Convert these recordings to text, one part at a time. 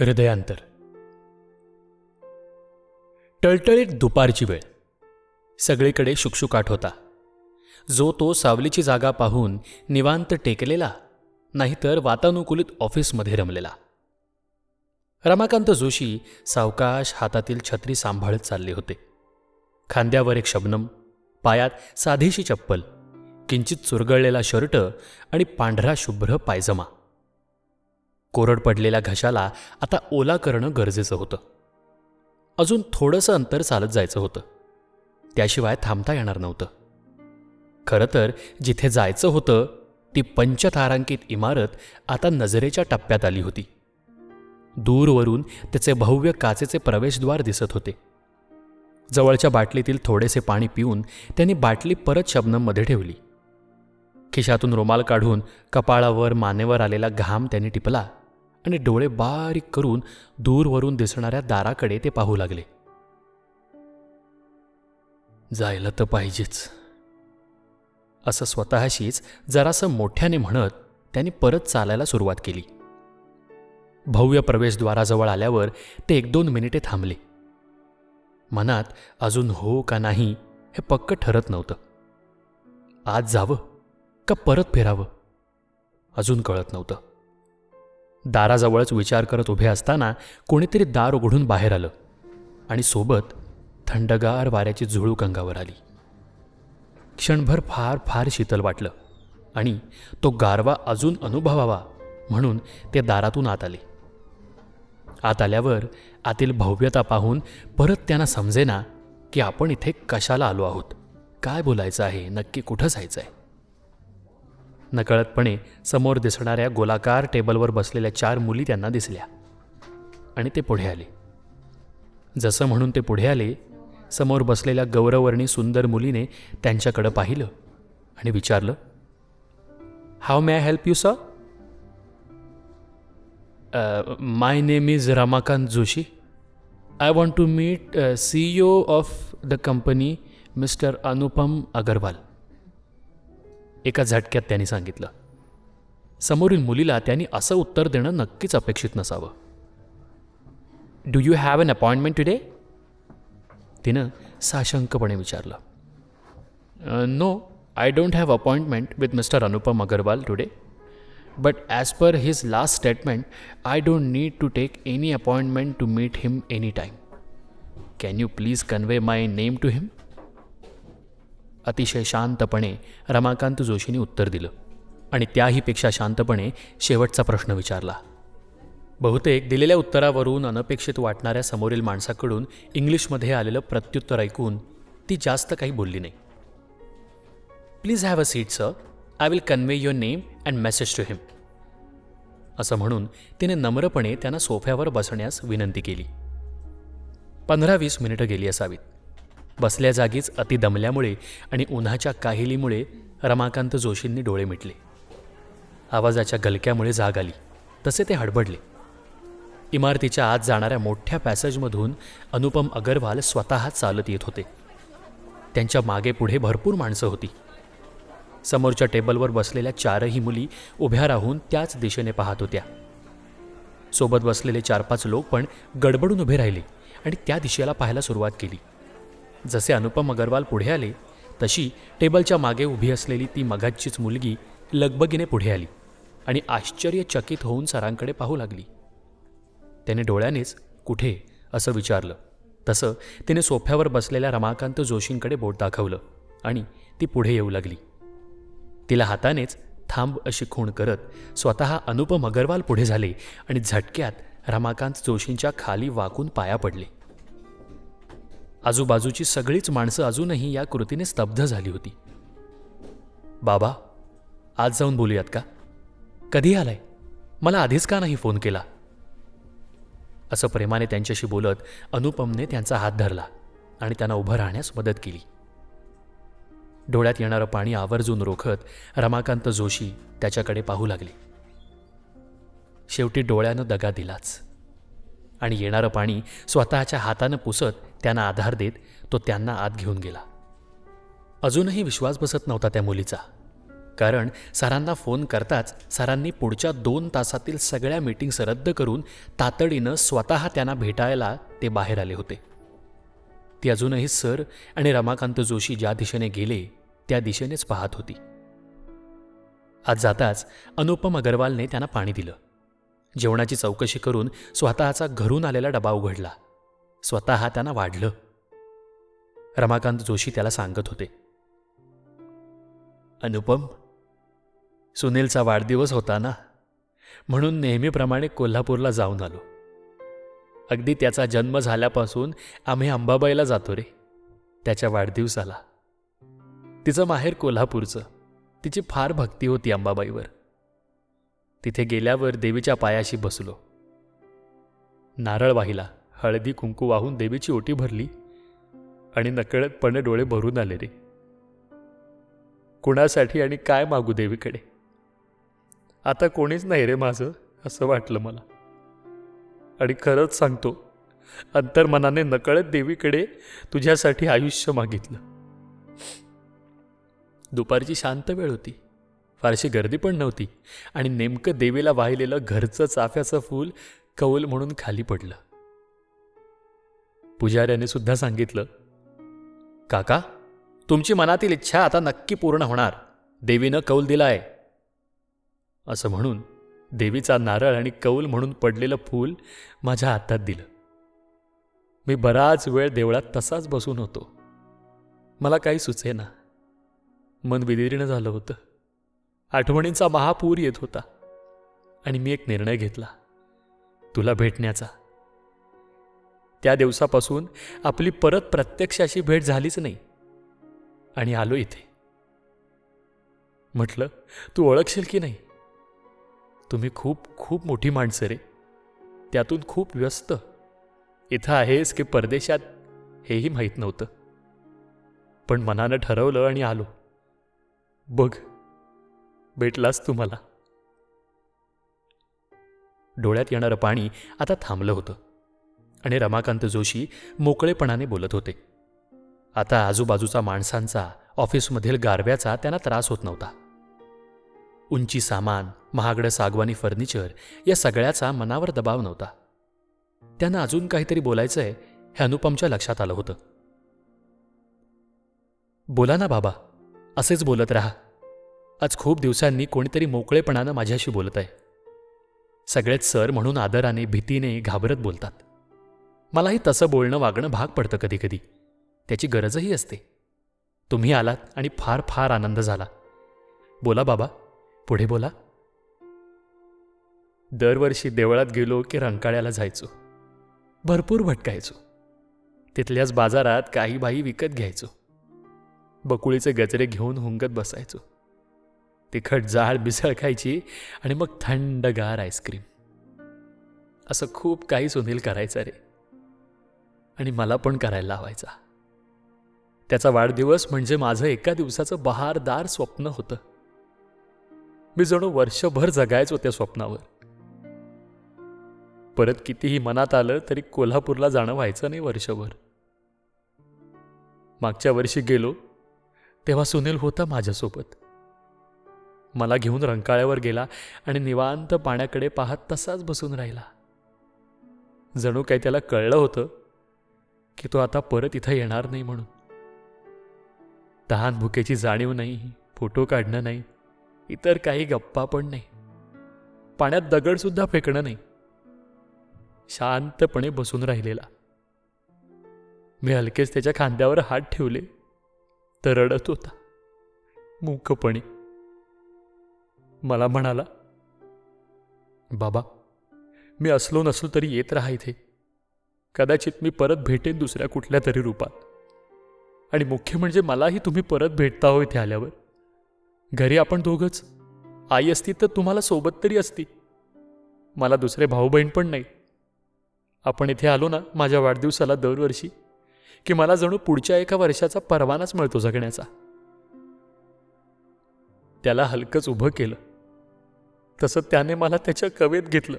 हृदयांतर. टळटळीत दुपारची वेळ. सगळीकडे शुकशुकाट होता. जो तो सावलीची जागा पाहून निवांत टेकलेला नाहीतर वातानुकूलित ऑफिसमध्ये रमलेला. रमाकांत जोशी सावकाश हातातील छत्री सांभाळत चालले होते. खांद्यावर एक शबनम पायात साधीशी चप्पल किंचित चुरगळलेला शर्ट आणि पांढरा शुभ्र पायजमा. कोरड पडलेल्या घशाला आता ओला करणं गरजेचं होतं. अजून थोडंसं अंतर चालत जायचं होतं. त्याशिवाय थांबता येणार नव्हतं. खरं तर जिथे जायचं होतं ती पंचतारांकित इमारत आता नजरेच्या टप्प्यात आली होती. दूरवरून त्याचे भव्य काचेचे प्रवेशद्वार दिसत होते. जवळच्या बाटलीतील थोडेसे पाणी पिऊन त्यांनी बाटली परत शबनममध्ये ठेवली. खिशातून रुमाल काढून कपाळावर मानेवर आलेला घाम त्यांनी टिपला. आणि डोळे बारीक करून दूरवरून दिसणाऱ्या दाराकडे ते पाहू लागले. जायला तर पाहिजेच. असं स्वतःशीच जरासं मोठ्याने म्हणत त्याने परत चालायला सुरुवात केली. भव्य प्रवेशद्वाराजवळ आल्यावर ते एक दोन मिनिटे थांबले. मनात अजून हो का नाही हे पक्क ठरत नव्हतं. आज जावं का परत फिरावं? अजून कळत नव्हतं. दाराजवळच विचार करत उभे असताना कोणीतरी दार उघडून बाहेर आलं आणि सोबत थंडगार वाऱ्याची झुळूक अंगावर आली. क्षणभर फार फार शीतल वाटलं आणि तो गारवा अजून अनुभवावा म्हणून ते दारातून आत आले. आत आल्यावर आतील भव्यता पाहून परत त्यांना समजेना की आपण इथे कशाला आलो आहोत? काय बोलायचं आहे? नक्की कुठं जायचं आहे नकळतपणे समोर दिसणाऱ्या गोलाकार टेबलवर बसलेल्या चार मुली त्यांना दिसल्या. आणि ते पुढे आले. जसं म्हणून ते पुढे आले समोर बसलेल्या गौरवर्णी सुंदर मुलीने त्यांच्याकडं पाहिलं आणि विचारलं how may I help you sir my name is Ramakant Joshi I want to meet CEO of the company mister Anupam Agarwal एका झटक्यात त्यांनी सांगितलं. समोरील मुलीला त्यांनी असं उत्तर देणं नक्कीच अपेक्षित नसावं. Do you have an appointment today तिनं साशंकपणे विचारलं. No I don't have appointment with mister Anupam Agarwal today but as per his last statement I don't need to take any appointment to meet him any time can you please convey my name to him अतिशय शांतपणे रमाकांत जोशींनी उत्तर दिलं आणि त्याहीपेक्षा शांतपणे शेवटचा प्रश्न विचारला. बहुतेक दिलेल्या उत्तरावरून अनपेक्षित वाटणाऱ्या समोरील माणसाकडून इंग्लिशमध्ये आलेलं प्रत्युत्तर ऐकून ती जास्त काही बोलली नाही. Please have a seat sir I will convey your name and message to him असं म्हणून तिने नम्रपणे त्यांना सोफ्यावर बसण्यास विनंती केली. पंधरा वीस मिनिटं गेली असावीत. बसल्या जागीच अति दमल्यामुळे आणि उन्हाच्या काहिलीमुळे रमाकांत जोशींनी डोळे मिटले. आवाजाच्या गलक्यामुळे जाग आली. तसे ते हडबडले. इमारतीच्या आत जाणाऱ्या मोठ्या पॅसेजमधून अनुपम अगरवाल स्वतः चालत येत होते. त्यांच्या मागे पुढे भरपूर माणसं होती. समोरच्या टेबलवर बसलेल्या चारही मुली उभ्या राहून त्याच दिशेने पाहत होत्या. सोबत बसलेले चार पाच लोक पण गडबडून उभे राहिले आणि त्या दिशेला पाहायला सुरुवात केली. जसे अनुपम अगरवाल पुढे आले तशी टेबलच्या मागे उभी असलेली ती मघाचीच मुलगी लगबगीने पुढे आली आणि आश्चर्यचकित होऊन सरांकडे पाहू लागली. त्याने डोळ्यानेच कुठे असं विचारलं. तसं तिने सोफ्यावर बसलेल्या रमाकांत जोशींकडे बोट दाखवलं आणि ती पुढे येऊ लागली. तिला हातानेच थांब अशी खूण करत स्वतः अनुपम अगरवाल पुढे झाले आणि झटक्यात रमाकांत जोशींच्या खाली वाकून पाया पडले. आजूबाजूची सगळीच माणसं अजूनही या कृतीने स्तब्ध झाली होती. बाबा आज जाऊन बोलूयात का? कधी आलाय? मला आधीच का नाही फोन केला? असं प्रेमाने त्यांच्याशी बोलत अनुपमने त्यांचा हात धरला आणि त्यांना उभं राहण्यास मदत केली. डोळ्यात येणारं पाणी आवर्जून रोखत रमाकांत जोशी त्याच्याकडे पाहू लागले. शेवटी डोळ्यानं दगा दिलाच आणि येणारं पाणी स्वतःच्या हातानं पुसत त्यांना आधार देत तो त्यांना आत घेऊन गेला. अजूनही विश्वास बसत नव्हता त्या मुलीचा. कारण सरांना फोन करताच सरांनी पुढच्या दोन तासातील सगळ्या मीटिंग्स रद्द करून तातडीनं स्वतः त्यांना भेटायला ते बाहेर आले होते. ती अजूनही सर आणि रमाकांत जोशी ज्या दिशेने गेले त्या दिशेनेच पाहत होती. आज जाताच अनुपम अगरवालने त्यांना पाणी दिलं. जेवणाची चौकशी करून स्वतःचा घरून आलेला डबा उघडला. स्वतः त्यांना वाढलं. रमाकांत जोशी त्याला सांगत होते. अनुपम सुनीलचा वाढदिवस होता ना? म्हणून नेहमीप्रमाणे कोल्हापूरला जाऊन आलो. अगदी त्याचा जन्म झाल्यापासून आम्ही अंबाबाईला जातो रे. त्याच्या वाढदिवसाला. तिचं माहेर कोल्हापूरचं. तिची फार भक्ती होती अंबाबाईवर. तिथे गेल्यावर देवीच्या पायाशी बसलो. नारळ वाहिला. हळदी कुंकू वाहून देवीची ओटी भरली आणि नकळतपणे डोळे भरून आले रे. कुणासाठी आणि काय मागू देवीकडे? आता कोणीच नाही रे माझं असं वाटलं मला. आणि खरंच सांगतो अंतर्मनाने नकळत देवीकडे तुझ्यासाठी आयुष्य मागितलं. दुपारची शांत वेळ होती. फारशी गर्दी पण नव्हती आणि नेमकं देवीला वाहिलेलं घरचं चाफ्याचं फूल कौल म्हणून खाली पडलं. पुजाऱ्याने सुद्धा सांगितलं काका तुमची मनातील इच्छा आता नक्की पूर्ण होणार. देवीनं कौल दिलाय. असं म्हणून देवीचा नारळ आणि कौल म्हणून पडलेलं फूल माझ्या हातात दिलं. मी बराच वेळ देवळात तसाच बसून होतो. मला काही सुचेना. मन विदीर्ण झालं होतं. आठवणींचा महापूर येत होता आणि मी एक निर्णय घेतला. तुला भेटण्याचा. त्या दिवसापासून आपली परत प्रत्यक्ष अशी भेट झालीच नाही. आणि आलो इथे. म्हटलं तू ओळखशील की नाही? तुम्ही खूप खूप मोठी माणसं रे. त्यातून खूप व्यस्त. इथं आहेस की परदेशात हेही माहीत नव्हतं. पण मनानं ठरवलं आणि आलो. बघ भेटलास तू मला. डोळ्यात येणारं पाणी आता थांबलं होतं. आणि रमाकांत जोशी मोकळेपणाने बोलत होते. आता आजूबाजूचा माणसांचा ऑफिसमधील गारव्याचा त्यांना त्रास होत नव्हता. उंची सामान महागडं सागवानी फर्निचर या सगळ्याचा मनावर दबाव नव्हता. त्यांना अजून काहीतरी बोलायचंय हे अनुपमच्या लक्षात आलं होतं. बोला ना बाबा असेच बोलत राहा. आज खूप दिवसांनी कोणीतरी मोकळेपणानं माझ्याशी बोलत आहे सगळेच सर म्हणून आदराने भीतीने घाबरत बोलतात. मलाही तसं बोलणं वागणं भाग पडतं कधी कधी. त्याची गरजही असते. तुम्ही आलात आणि फार फार आनंद झाला. बोला बाबा पुढे बोला. दरवर्षी देवळात गेलो की रंकाळ्याला जायचो. भरपूर भटकायचो. तिथल्याच बाजारात काही बाई विकत घ्यायचो. बकुळीचे गजरे घेऊन हुंगत बसायचो. तिखट जाळ बिसळ खायची आणि मग थंडगार आईस्क्रीम. असं खूप काही सुनील करायचं रे. आणि मला पण करायला लावायचा. त्याचा वाढदिवस म्हणजे माझं एका दिवसाचं बहारदार स्वप्न होतं. मी जणू वर्षभर जगायचो त्या स्वप्नावर. परत कितीही मनात आलं तरी कोल्हापूरला जाणं व्हायचं नाही वर्षभर. मागच्या वर्षी गेलो तेव्हा सुनील होता माझ्यासोबत. मला घेऊन रंकाळ्यावर गेला आणि निवांत पाण्याकडे पाहत तसाच बसून राहिला. जणू काही त्याला कळलं होतं की तो आता परत इथं येणार नाही म्हणून. तहान भुकेची जाणीव नाही फोटो काढणं नाही इतर काही गप्पा पण नाही. पाण्यात दगडसुद्धा फेकणं नाही. शांतपणे बसून राहिलेला. मी हलकेच त्याच्या खांद्यावर हात ठेवले तर रडत होता. मूकपणे. मला म्हणाला बाबा मी असलो नसलो तरी येत राहा इथे. कदाचित मी परत भेटेन दुसऱ्या कुठल्या तरी रूपात. आणि मुख्य म्हणजे मलाही तुम्ही परत भेटता हो इथे आल्यावर. घरी आपण दोघंच. आई असती तर तुम्हाला सोबत तरी असती. मला दुसरे भाऊ बहीण पण नाही. आपण इथे आलो ना माझ्या वाढदिवसाला दरवर्षी की मला जणू पुढच्या एका वर्षाचा परवानाच मिळतो जगण्याचा. त्याला हलकंच उभं केलं. तसं त्याने मला त्याच्या कवेत घेतलं.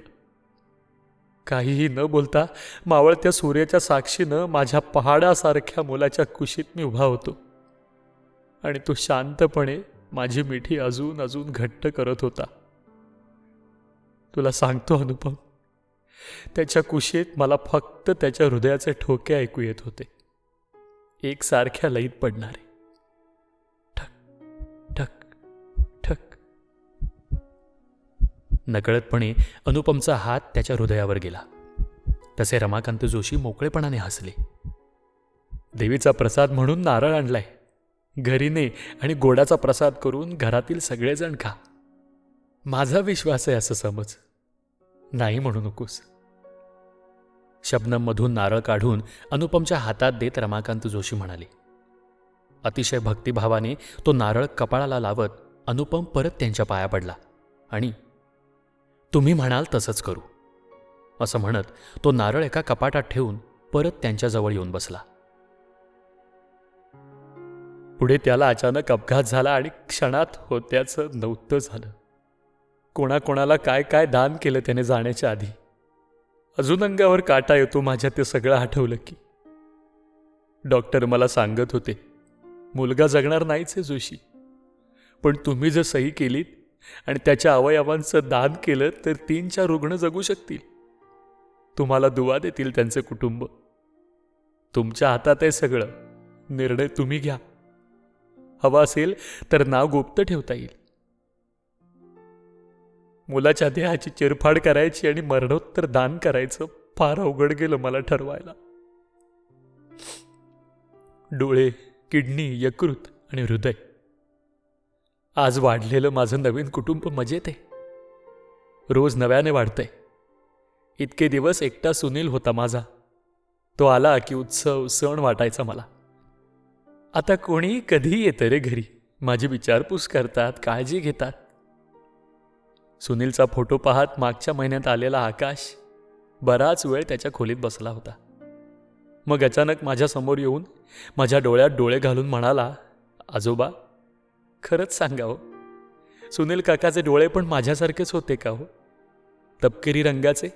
काहीही न बोलता मावळत्या सूर्याच्या साक्षीनं माझ्या पहाडासारख्या मुलाच्या कुशीत मी उभा होतो. आणि तो शांतपणे माझी मिठी अजून अजून घट्ट करत होता. तुला सांगतो अनुपम त्याच्या कुशीत मला फक्त त्याच्या हृदयाचे ठोके ऐकू येत होते. एकसारख्या लईत पडणारे. नकळतपणे अनुपमचा हात त्याच्या हृदयावर गेला. तसे रमाकांत जोशी मोकळेपणाने हसले. देवीचा प्रसाद म्हणून नारळ आणलाय. घरी ने आणि गोडाचा प्रसाद करून घरातील सगळेजण खा. माझा विश्वास आहे असं समज. नाही म्हणू नकोस. शबनममधून नारळ काढून अनुपमच्या हातात देत रमाकांत जोशी म्हणाले. अतिशय भक्तिभावाने तो नारळ कपाळाला लावत अनुपम परत त्यांच्या पाया पडला आणि तुम्ही म्हणाल तसंच करू. असं म्हणत तो नारळ एका कपाटात ठेवून परत त्यांच्याजवळ येऊन बसला. पुढे त्याला अचानक अपघात झाला आणि क्षणात होत्याचं नव्हतं झालं. कोणाकोणाला काय काय दान केलं त्याने जाण्याच्या आधी. अजून अंगावर काटा येतो माझ्या ते सगळं आठवलं की. डॉक्टर मला सांगत होते मुलगा जगणार नाहीच आहे जोशी. पण तुम्ही जर सही केलीत आणि त्याच्या अवयवांचं दान केलं तर तीन चार रुग्ण जगू शकतील. तुम्हाला दुवा देतील त्यांचे कुटुंब. तुमच्या हातात आहे सगळं. निर्णय तुम्ही घ्या. हवा असेल तर नाव गुप्त ठेवता येईल. मुलाच्या देहाची चिरफाड करायची आणि मरणोत्तर दान करायचं फार अवघड गेलं मला ठरवायला. डोळे किडनी यकृत आणि हृदय. आज वाढलेलं माझं नवीन कुटुंब मजेत आहे. रोज नव्याने वाढतंय. इतके दिवस एकटा सुनील होता माझा. तो आला की उत्सव सण वाटायचा मला. आता कोणी कधी येतं रे घरी. माझी विचारपूस करतात काळजी घेतात. सुनीलचा फोटो पाहत मागच्या महिन्यात आलेला आकाश बराच वेळ त्याच्या खोलीत बसला होता. मग अचानक माझ्यासमोर येऊन माझ्या डोळ्यात डोळे घालून म्हणाला आजोबा खरंच सांगा हो सुनील काकाचे डोळे पण माझ्यासारखेच होते का हो? तपकिरी रंगाचे?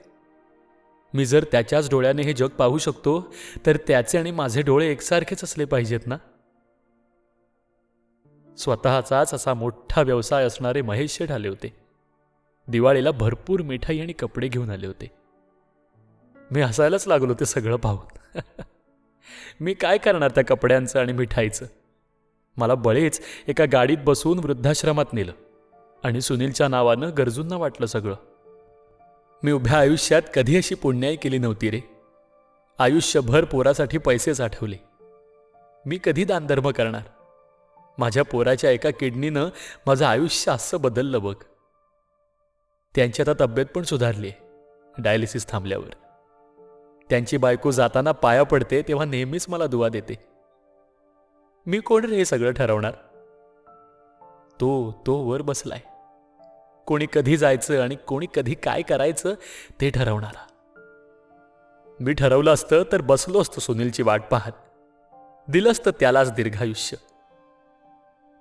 मी जर त्याच्याच डोळ्याने हे जग पाहू शकतो तर त्याचे आणि माझे डोळे एकसारखेच असले पाहिजेत ना? स्वतःचाच असा मोठा व्यवसाय असणारे महेश शेठ आले होते. दिवाळीला भरपूर मिठाई आणि कपडे घेऊन आले होते. मी हसायलाच लागलो ते सगळं पाहून. मी काय करणार त्या कपड्यांचं आणि मिठाईचं? मला बळेच एका गाडीत बसवून वृद्धाश्रमात नेलं आणि सुनीलच्या नावानं गरजूंना वाटलं सगळं. मी उभ्या आयुष्यात कधी अशी पुण्याई केली नव्हती रे. आयुष्यभर पोरासाठी पैसे साठवले मी कधी दानधर्म करणार? माझ्या पोराच्या एका किडनीनं माझं आयुष्य असं बदललं बघ. त्यांची आता तब्येत पण सुधारली डायलिसिस थांबल्यावर. त्यांची बायको जाताना पाया पडते तेव्हा नेहमीच मला दुवा देते. मी कोण रे हे सगळं ठरवणार? तो तो वर बसलाय. कोणी कधी जायचं आणि कोणी कधी काय करायचं ते ठरवणारा. मी ठरवलं असतं तर बसलो असतो सुनीलची वाट पाहत. दिलं असतं त्यालाच दीर्घायुष्य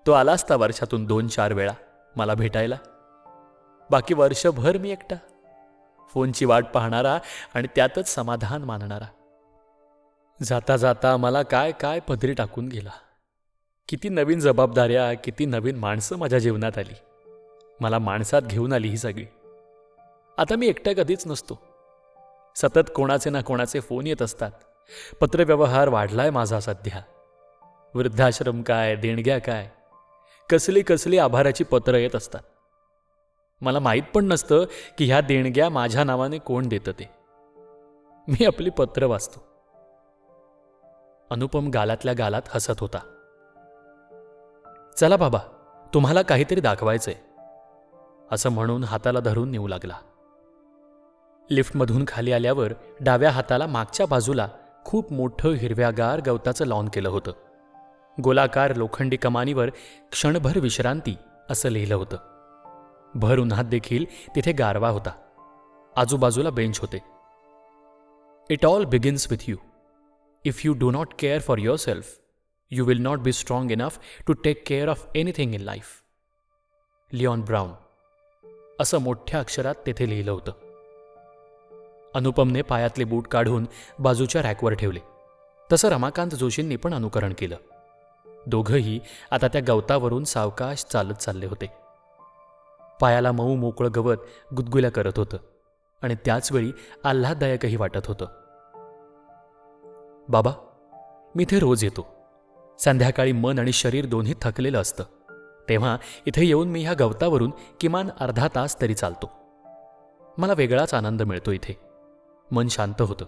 तो आला असता वर्षातून दोन चार वेळा मला भेटायला. बाकी वर्षभर मी एकटा. फोनची वाट पाहणारा आणि त्यातच समाधान मानणारा. जाता जाता मला काय काय पदरी टाकून गेला. किती नवीन जबाबदाऱ्या किती नवीन माणसं माझ्या जीवनात आली. मला माणसात घेऊन आली ही सगळी. आता मी एकटा कधीच नसतो. सतत कोणाचे ना कोणाचे फोन येत असतात. पत्रव्यवहार वाढलाय माझा सध्या. वृद्धाश्रम काय देणग्या काय? कसली कसली आभाराची पत्रं येत असतात. मला माहीत पण नसतं की ह्या देणग्या माझ्या नावाने कोण देतं ते. मी आपली पत्र वाचतो. अनुपम गालातल्या गालात हसत होता. चला बाबा तुम्हाला काहीतरी दाखवायचंय. असं म्हणून हाताला धरून नेऊ लागला. लिफ्टमधून खाली आल्यावर डाव्या हाताला मागच्या बाजूला खूप मोठं हिरव्यागार गवताचं लॉन केलं होतं. गोलाकार लोखंडी कमानीवर क्षणभर विश्रांती असं लिहिलं होतं. भर उन्हात देखील तिथे गारवा होता. आजूबाजूला बेंच होते. It all begins with you if you do not care for yourself you will not be strong enough to take care of anything in life Leon Brown असं मोठ्या अक्षरात तेथे लिहिलं होतं. अनुपमने पायातले बूट काढून बाजूच्या रॅकवर ठेवले. तसं रमाकांत जोशींनी पण अनुकरण केलं. दोघंही आता त्या गवतावरून सावकाश चालत चालले होते. पायाला मऊ मोकळं गवत गुदगुल्या करत होतं आणि त्याचवेळी आल्हाददायकही वाटत होतं. बाबा मी इथे रोज येतो. संध्याकाळी मन आणि शरीर दोन्ही थकलेलं असतं. तेव्हा इथे येऊन मी ह्या गवतावरून किमान अर्धा तास तरी चालतो. मला वेगळाच आनंद मिळतो इथे. मन शांत होतं.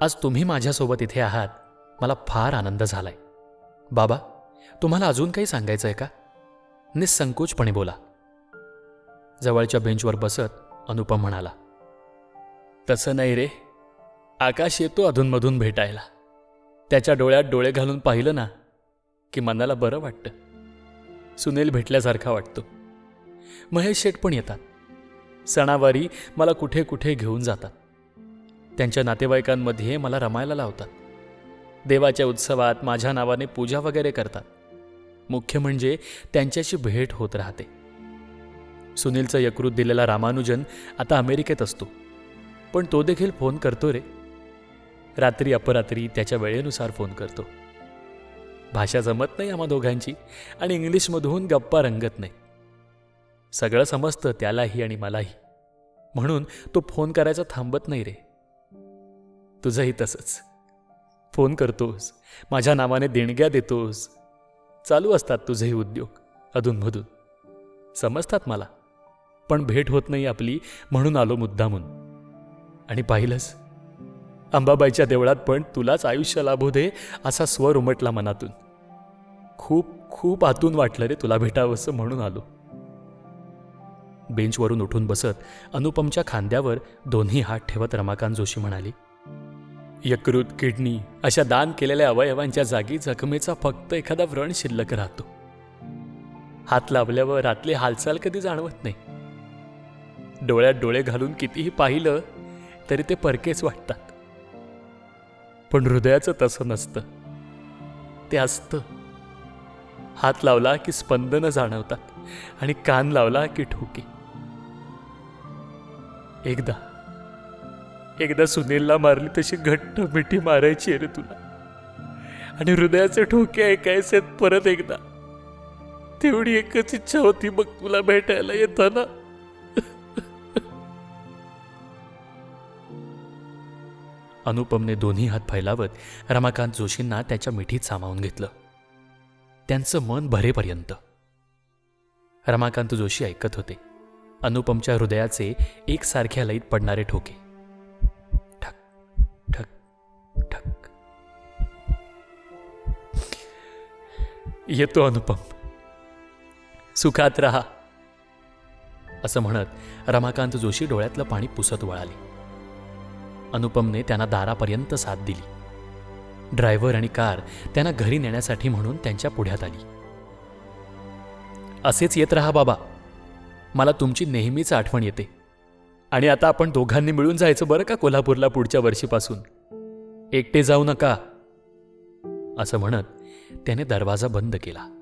आज तुम्ही माझ्यासोबत इथे आहात मला फार आनंद झालाय. बाबा तुम्हाला अजून काही सांगायचं आहे का? निसंकोचपणे बोला. जवळच्या बेंचवर बसत अनुपम म्हणाला तसं नाही रे. आकाश येतो अधूनमधून भेटायला. त्याच्या डोळ्यात डोळे घालून पाहिलं ना की मनाला बरं वाटतं. सुनील भेटल्यासारखा वाटतो. महेश शेठ पण येतात. सणावारी मला कुठे कुठे घेऊन जातात. त्यांच्या नातेवाईकांमध्ये मला रमायला लावतात. देवाच्या उत्सवात माझ्या नावाने पूजा वगैरे करतात. मुख्य म्हणजे त्यांच्याशी भेट होत राहते. सुनीलचं यकृत दिलेला रामानुजन आता अमेरिकेत असतो. पण तो देखील फोन करतो रे. रात्री अपरात्री त्याच्या वेळेनुसार फोन करतो. भाषा जमत नाही आम्हा दोघांची आणि इंग्लिशमधून गप्पा रंगत नाही. सगळं समजतं त्यालाही आणि मलाही. म्हणून तो फोन करायचा थांबत नाही रे. तुझंही तसंच. फोन करतोस. माझ्या नावाने देणग्या देतोस. चालू असतात तुझेही उद्योग अधूनमधून समजतात मला. पण भेट होत नाही आपली म्हणून आलो मुद्दामून. आणि पाहिलंस अंबाबाईच्या देवळात पण तुलाच आयुष्य लाभू दे असा स्वर उमटला मनातून. खूप खूप आतून वाटलं रे तुला भेटावंसं म्हणून आलो. बेंचवरून उठून बसत अनुपमच्या खांद्यावर दोन्ही हात ठेवत रमाकांत जोशी म्हणाली यकृत किडनी अशा दान केलेल्या अवयवांच्या जागी जखमेचा फक्त एखादा व्रण शिल्लक राहतो. हात लावल्यावर आतली हालचाल कधी जाणवत नाही. डोळ्यात डोळे घालून कितीही पाहिलं तरी ते परकेच वाटतात. पण हृदयाचं तसं नसतं. ते असतं. हात लावला की स्पंदनं जाणवतात आणि कान लावला की ठोके. एकदा एकदा सुनीलला मारली तशी घट्ट मिठी मारायची रे तुला. आणि हृदयाचे ठोके ऐकायचे परत एकदा. तेवढी एकच इच्छा होती मग तुला भेटायला येताना. अनुपमने दोन्ही हात फैलावत रमाकांत जोशींना त्याच्या मिठीत सामावून घेतलं. त्यांचं मन भरेपर्यंत. रमाकांत जोशी ऐकत होते. अनुपमच्या हृदयाचे एकसारख्या लईत पडणारे ठोके. ठक ठक ठक. येतो अनुपम. सुखात राहा. असं म्हणत रमाकांत जोशी डोळ्यातलं पाणी पुसत वळाले. अनुपमने त्यांना दारापर्यंत साथ दिली. ड्रायव्हर आणि कार त्यांना घरी नेण्यासाठी म्हणून त्यांच्या पुढ्यात आली. असेच येत राहा बाबा. मला तुमची नेहमीच आठवण येते. आणि आता आपण दोघांनी मिळून जायचं बरं का कोल्हापूरला पुढच्या वर्षीपासून? एकटे जाऊ नका. असं म्हणत त्याने दरवाजा बंद केला.